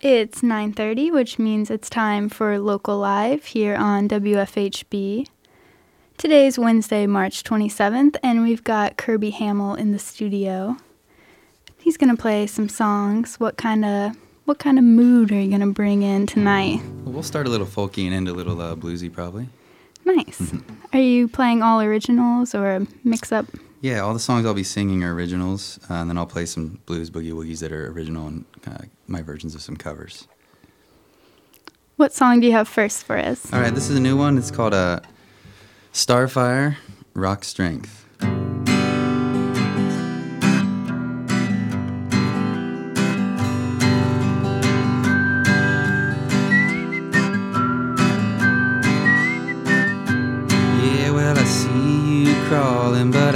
It's 9:30, which means it's time for Local Live here on WFHB. Today is Wednesday, March 27th, and we've got Kirby Hammel in the studio. He's going to play some songs. What kind of what kind of mood are you going to bring in tonight? Well, we'll start a little folky and end a little uh, bluesy probably. Nice. are you playing all originals or a mix up? Yeah, all the songs I'll be singing are originals, uh, and then I'll play some blues boogie woogies that are original and uh, my versions of some covers. What song do you have first for us? All right, this is a new one. It's called uh, Starfire Rock Strength.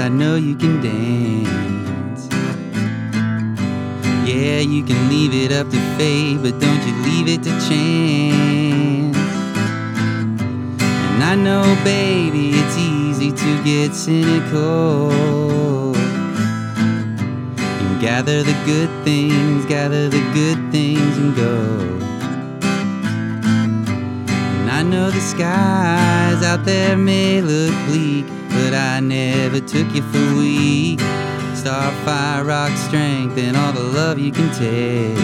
I know you can dance. Yeah, you can leave it up to fate, but don't you leave it to chance. And I know, baby, it's easy to get cynical. Gather the good things, gather the good things and go. And I know the skies out there may look bleak, but I never took you for weak. Starfire, rock strength, and all the love you can take.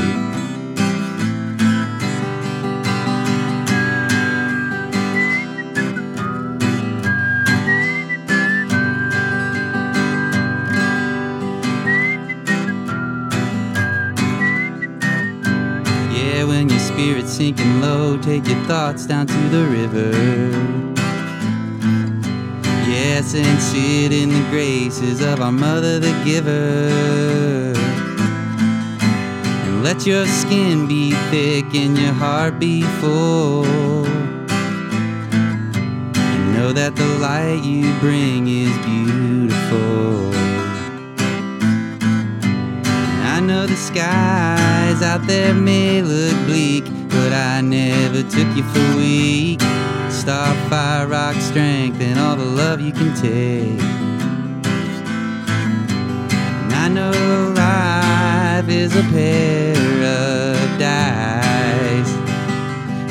Yeah, when your spirit's sinking low, take your thoughts down to the river. And sit in the graces of our mother, the giver. And let your skin be thick and your heart be full. And know that the light you bring is beautiful. I know the skies out there may look bleak, but I never took you for weak. Starfire, rock strength, and all the love you can take. And I know life is a paradise.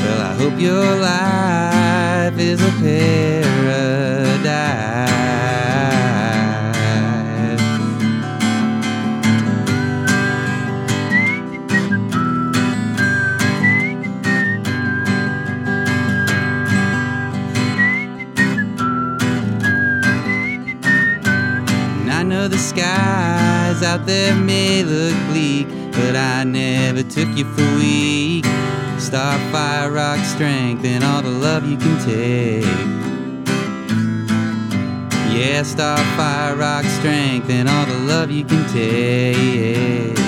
Well, I hope your life is a paradise. The skies out there may look bleak, but I never took you for weak. Starfire, rock strength, and all the love you can take. Yeah, starfire, rock strength, and all the love you can take.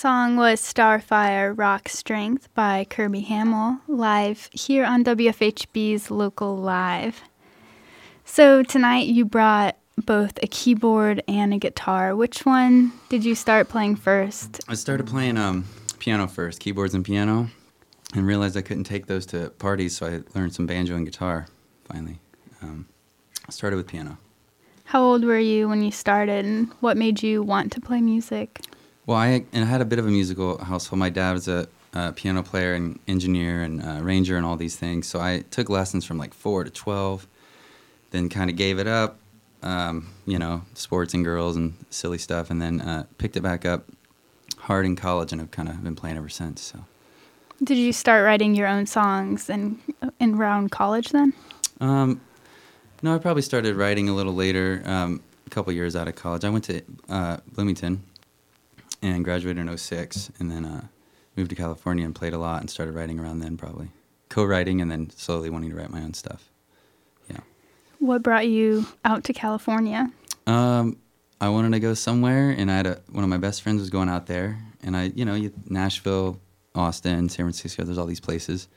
Song was Starfire Rock Strength by Kirby Hammel, live here on WFHB's Local Live. So tonight you brought both a keyboard and a guitar. Which one did you start playing first? I started playing um, piano first, keyboards and piano, and realized I couldn't take those to parties, so I learned some banjo and guitar finally. Um, I started with piano. How old were you when you started, and what made you want to play music? Well, I, and I had a bit of a musical household. My dad was a, uh piano player and engineer and uh, ranger and all these things, so I took lessons from like four to 12, then kind of gave it up, um, you know, sports and girls and silly stuff, and then uh, picked it back up hard in college and have kind of been playing ever since. So. Did you start writing your own songs in, in around college then? Um, no, I probably started writing a little later, um, a couple years out of college. I went to uh, Bloomington and graduated in 06, and then uh, moved to California and played a lot and started writing around then, probably. Co writing and then slowly wanting to write my own stuff. Yeah. What brought you out to California? Um, I wanted to go somewhere, and I had a, one of my best friends was going out there, and I, you know, you, Nashville, Austin, San Francisco. There's all these places,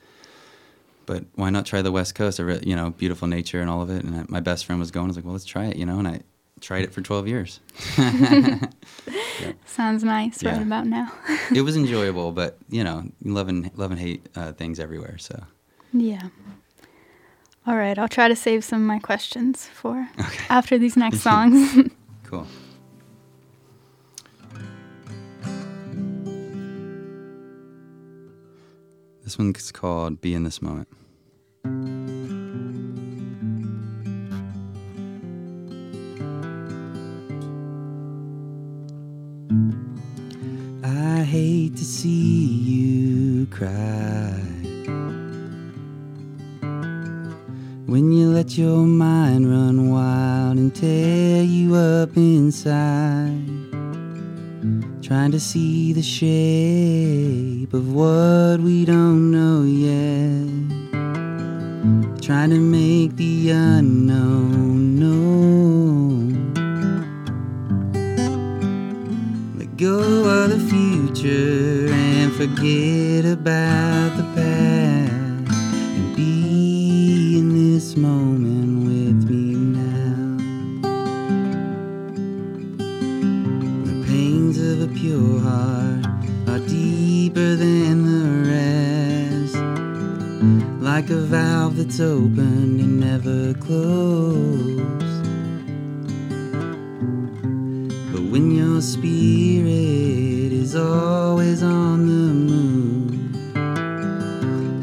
but why not try the West Coast? I re- you know, beautiful nature and all of it. And I, my best friend was going. I was like, well, let's try it, you know. And I tried it for 12 years. Sounds nice right about now. it was enjoyable, but you know, love and love and hate uh, things everywhere. So yeah. All right, I'll try to save some of my questions for after these next songs. cool. This one's called "Be in This Moment." Cry when you let your mind run wild and tear you up inside. Trying to see the shape of what we don't of a pure heart are deeper than the rest, like a valve that's opened and never closed. But when your spirit is always on the move,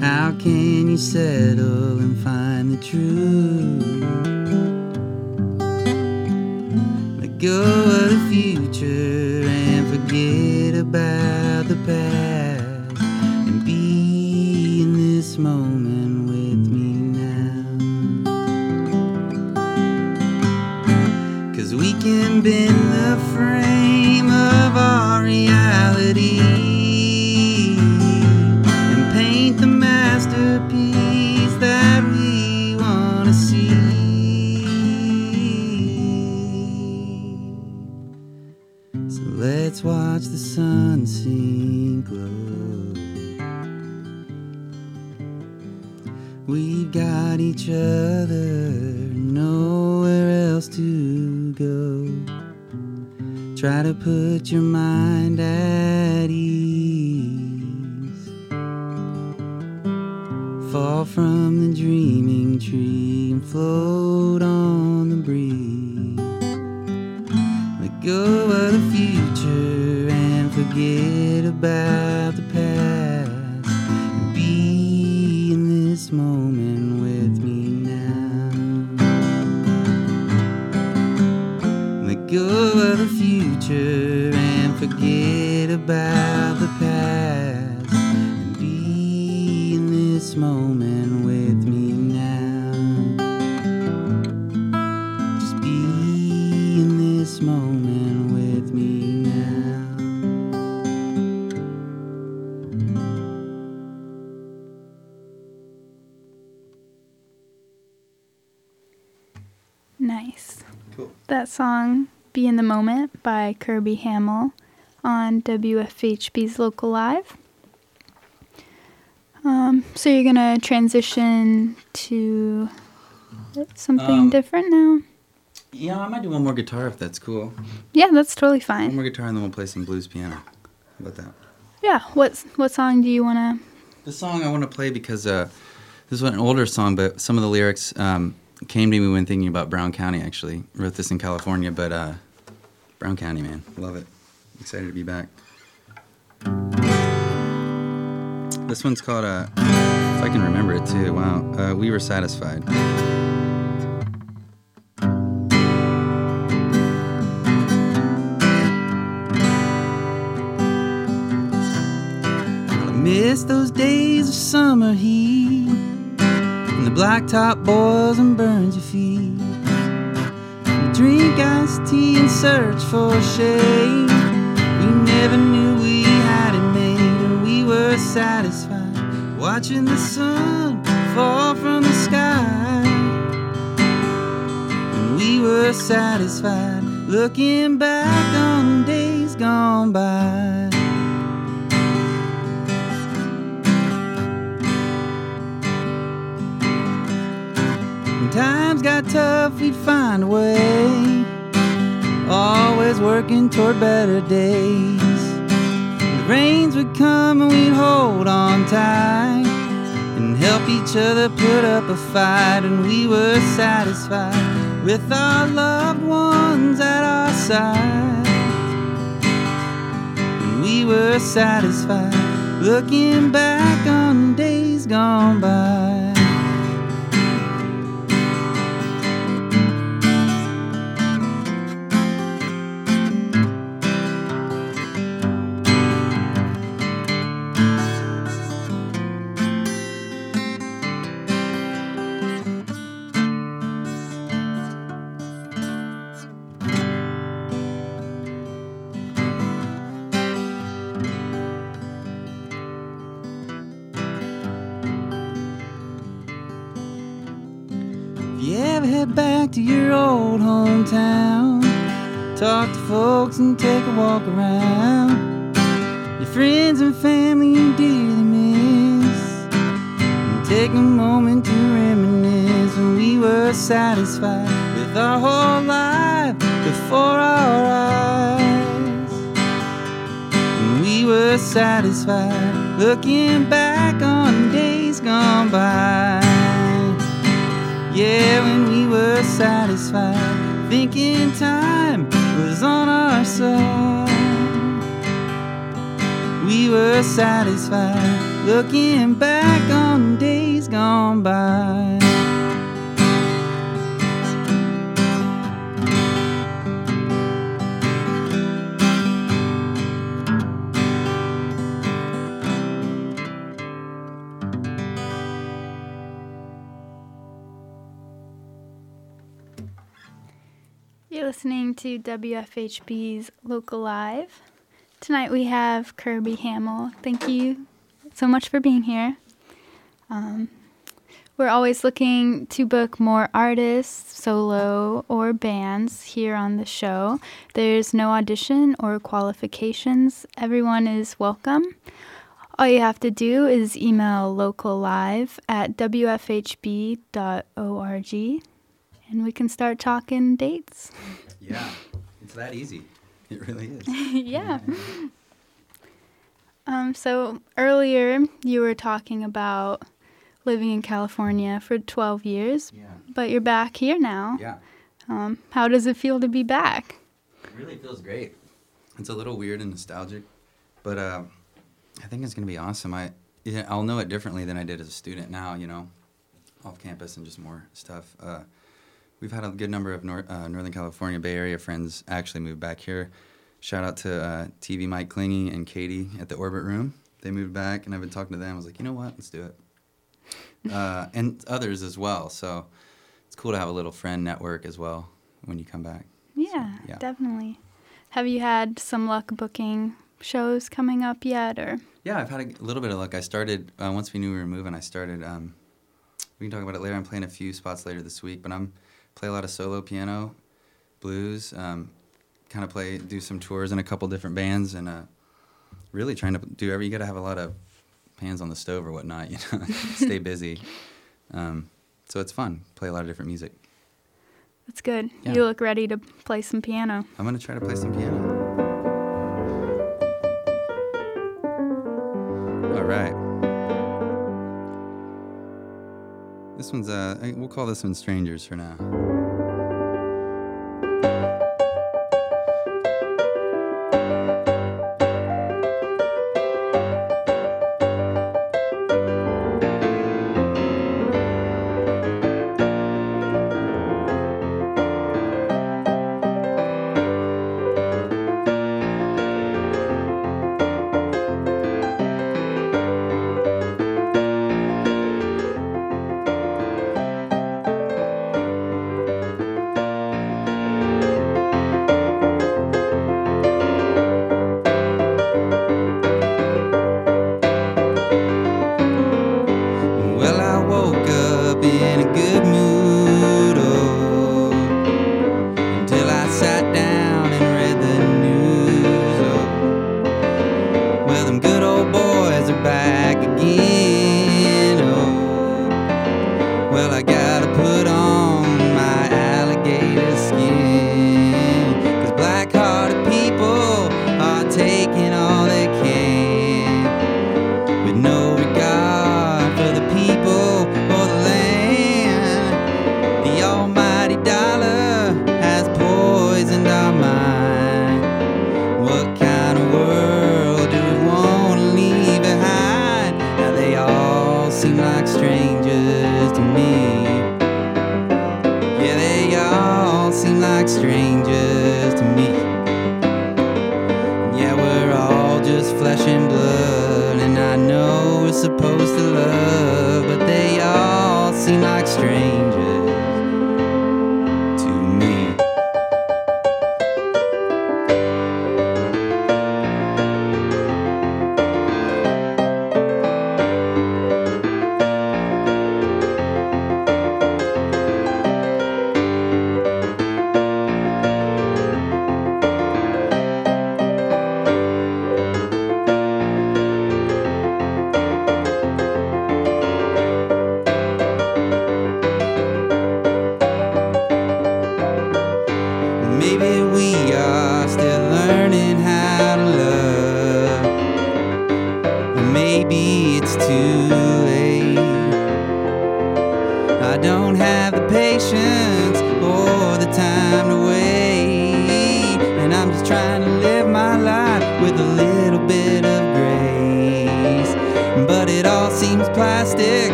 how can you settle and find the truth? Let go of can bend the frame of our reality and paint the masterpiece that we want to see. So let's watch the sun sink low. We've got each other, Try to put your mind at ease. Song, Be in the Moment by Kirby Hammel on WFHB's Local Live. Um, so you're going to transition to something Um, different now? Yeah, I might do one more guitar if that's cool. Yeah, that's totally fine. One more guitar and then we'll play some blues piano. How about that? Yeah, what what song do you want to The song I want to play because uh, this is an older song, but some of the lyrics um, came to me when thinking about Brown County. Actually, wrote this in California, but uh, Brown County, man, love it. Excited to be back. This one's called uh, if I can remember it too. Wow, uh, we were satisfied. Blacktop boils and burns your feet. We drink iced tea and search for shade. We never knew we had it made, and we were satisfied watching the sun fall from the sky. And we were satisfied looking back on days gone by. Times got tough, we'd find a way. Always always working toward better days. The rains would come and we'd hold on tight and help each other put up a fight, and we were satisfied with our loved ones at our side. And we were satisfied looking back on days gone by. Head back to your old hometown, talk to folks and take a walk around. Your friends and family you dearly miss. And take a moment to reminisce when we were satisfied with our whole life before our eyes. And we were satisfied looking back on days gone by. Yeah, when we were satisfied, thinking time was on our side. We were satisfied, looking back on days gone by. Listening to WFHB's Local Live. Tonight we have Kirby Hammel. Thank you so much for being here. Um, we're always looking to book more artists, solo, or bands here on the show. There's no audition or qualifications, everyone is welcome. All you have to do is email locallive at wfhb.org and we can start talking dates. Yeah, it's that easy. It really is. yeah. Um, so earlier you were talking about living in California for 12 years, Yeah. but you're back here now. Yeah. Um, how does it feel to be back? It really feels great. It's a little weird and nostalgic, but uh, I think it's gonna be awesome. I yeah, I'll know it differently than I did as a student now. You know, off campus and just more stuff. Uh, we've had a good number of nor- uh, Northern California Bay Area friends actually move back here. Shout out to uh, TV Mike Klingy and Katie at the Orbit Room. They moved back, and I've been talking to them. I was like, you know what? Let's do it. Uh, and others as well. So it's cool to have a little friend network as well when you come back. Yeah, yeah. definitely. Have you had some luck booking shows coming up yet, or? Yeah, I've had a little bit of luck. I started uh, once we knew we were moving. I started. Um, we can talk about it later. I'm playing a few spots later this week, but I'm play a lot of solo piano, blues. Um, kind of play, do some tours in a couple different bands, and uh, really trying to do every. You got to have a lot of hands on the stove or whatnot. You know, stay busy. Um, so it's fun. Play a lot of different music. That's good. Yeah. You look ready to play some piano. I'm gonna try to play some piano. All right. This one's uh, we'll call this one "Strangers" for now.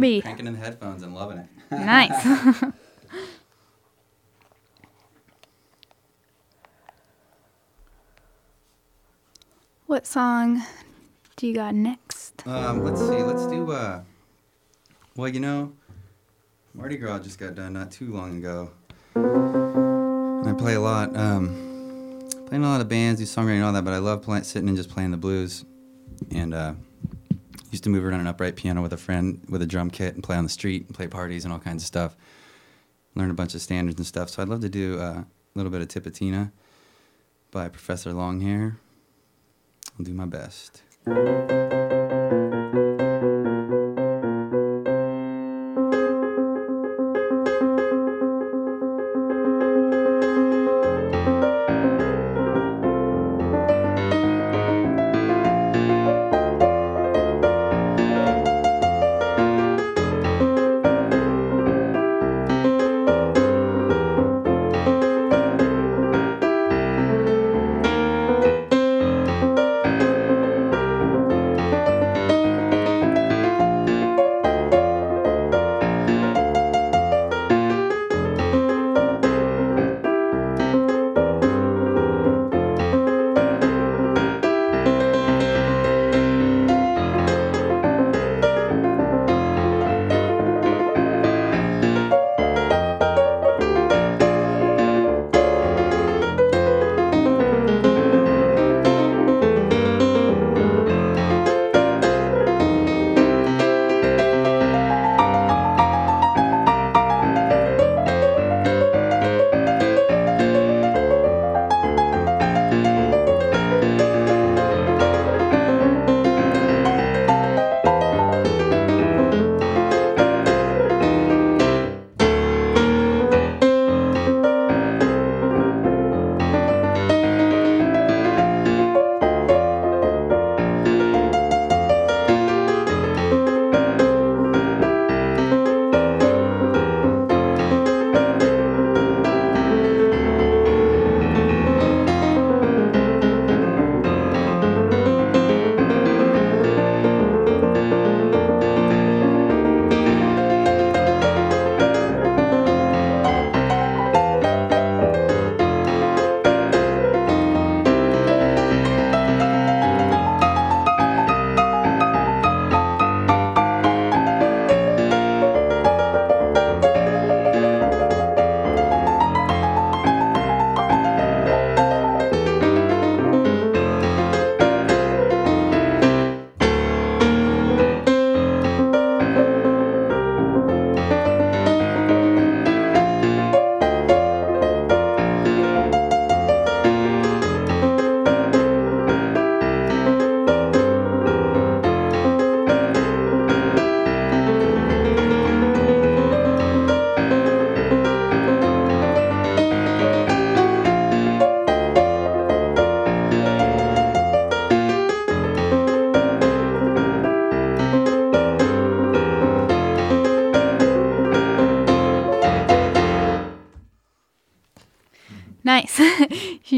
Kirby. Cranking in the headphones and loving it. Nice. what song do you got next? Um, let's see. Let's do. Uh, well, you know, Mardi Gras just got done not too long ago. And I play a lot. Um, playing a lot of bands, do songwriting and all that. But I love playing, sitting and just playing the blues. And uh, used to move around an upright piano with a friend with a drum kit and play on the street and play parties and all kinds of stuff. Learn a bunch of standards and stuff. So I'd love to do a little bit of Tipitina by Professor Longhair. I'll do my best.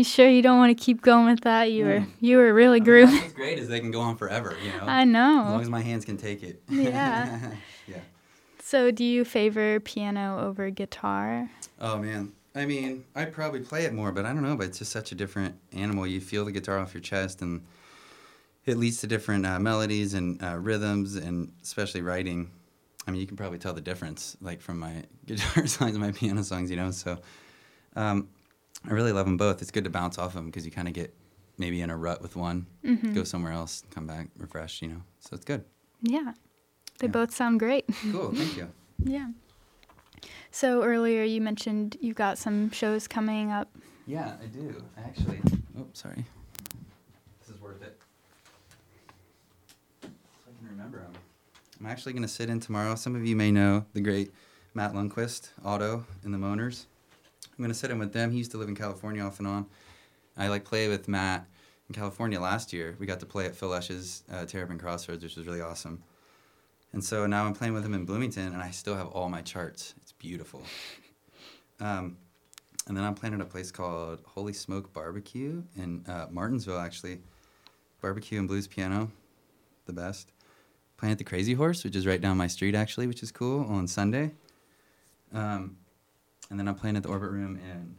You sure you don't want to keep going with that? You were Mm. you were really I grooving. What's great is they can go on forever. You know, I know. as long as my hands can take it. Yeah. yeah. So, do you favor piano over guitar? Oh man. I mean, I'd probably play it more, but I don't know. But it's just such a different animal. You feel the guitar off your chest, and it leads to different uh, melodies and uh, rhythms, and especially writing. I mean, you can probably tell the difference, like from my guitar songs and my piano songs, you know. So, um, I really love them both. It's good to bounce off of them because you kind of get maybe in a rut with one, Mhm. go somewhere else, come back refreshed, you know. So it's good. Yeah, they Yeah. both sound great. Cool. Thank you. yeah. So earlier you mentioned you've got some shows coming up. Yeah, I do. I actually. Oh, sorry. This is worth it. So I can remember them. I'm actually going to sit in tomorrow. Some of you may know the great Matt Lundquist, Auto, and the Moners. I'm to sit in with them. He used to live in California off and on. I like play with Matt in California last year. We got to play at Phil Lesh's uh, Terrapin Crossroads, which was really awesome. And so now I'm playing with him in Bloomington, and I still have all my charts. It's beautiful. Um, and then I'm playing at a place called Holy Smoke Barbecue in uh, Martinsville, actually. Barbecue and blues piano, the best. Playing at the Crazy Horse, which is right down my street, actually, which is cool, on Sunday. Um, and then I'm playing at the Orbit Room in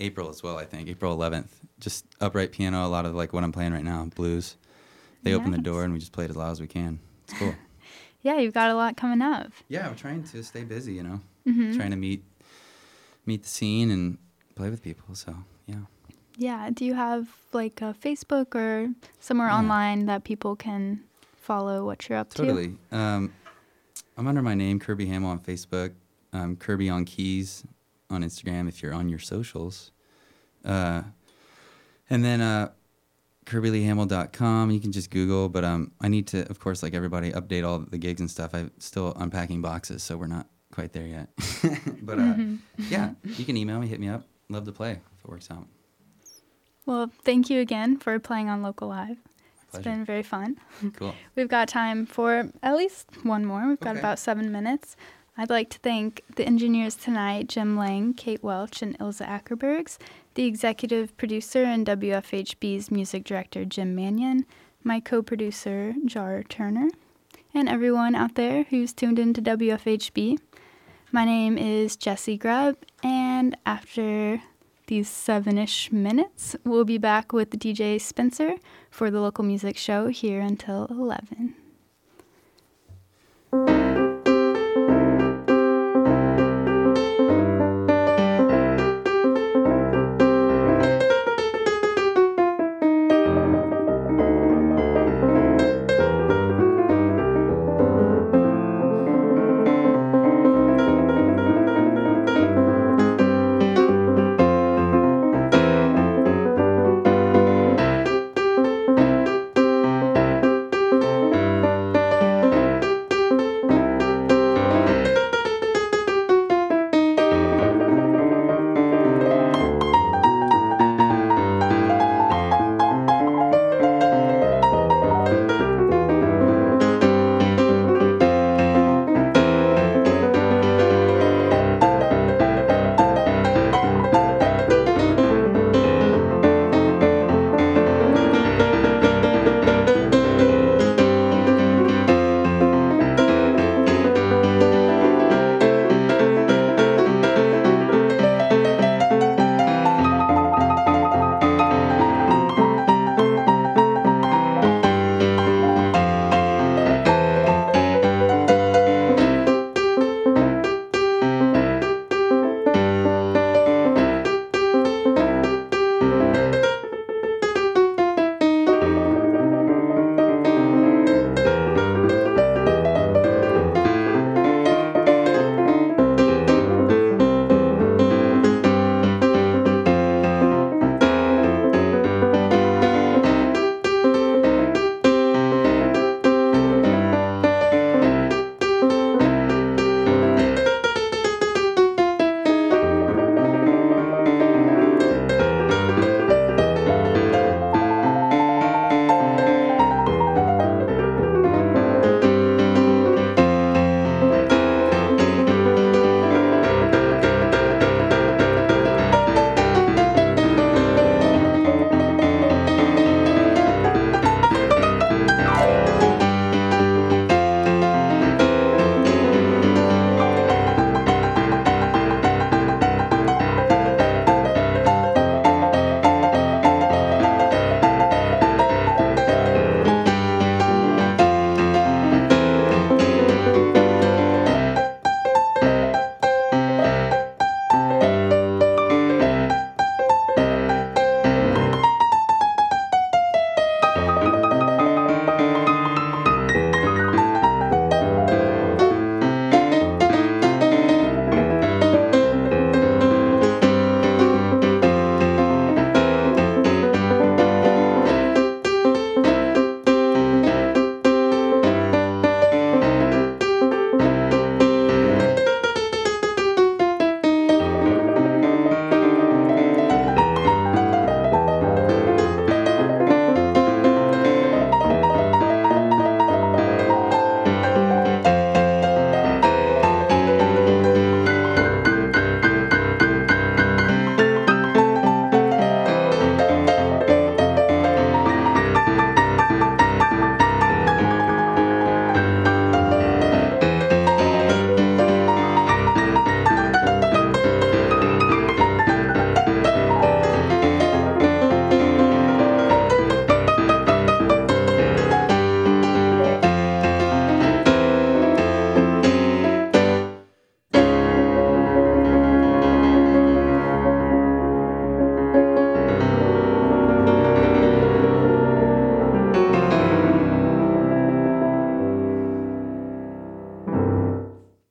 April as well, I think, April 11th. Just upright piano, a lot of like what I'm playing right now, blues. They open the door and we just play it as loud as we can. It's cool. Yeah, you've got a lot coming up. yeah, I'm trying to stay busy, you know, hmm trying to meet meet the scene and play with people. So yeah. Yeah. Do you have like a Facebook or somewhere Yeah. online that people can follow what you're up to? Totally. Um, I'm under my name, Kirby Hammel, on Facebook. Um, Kirby on Keys on Instagram if you're on your socials. Uh, and then uh, KirbyLeeHammel.com. You can just Google, but um, I need to, of course, like everybody, update all the gigs and stuff. I'm still unpacking boxes, so we're not quite there yet. but uh, Mhm. yeah, you can email me, hit me up. Love to play if it works out. Well, thank you again for playing on Local Live. It's been very fun. Cool. We've got time for at least one more. We've got Okay. about seven minutes. I'd like to thank the engineers tonight Jim Lang, Kate Welch, and Ilze Ackerbergs, the executive producer and WFHB's music director Jim Manion, my co producer Jar Turner, and everyone out there who's tuned into WFHB. My name is Jessie Grubb, and after these seven ish minutes, we'll be back with DJ Spencer for the local music show here until 11.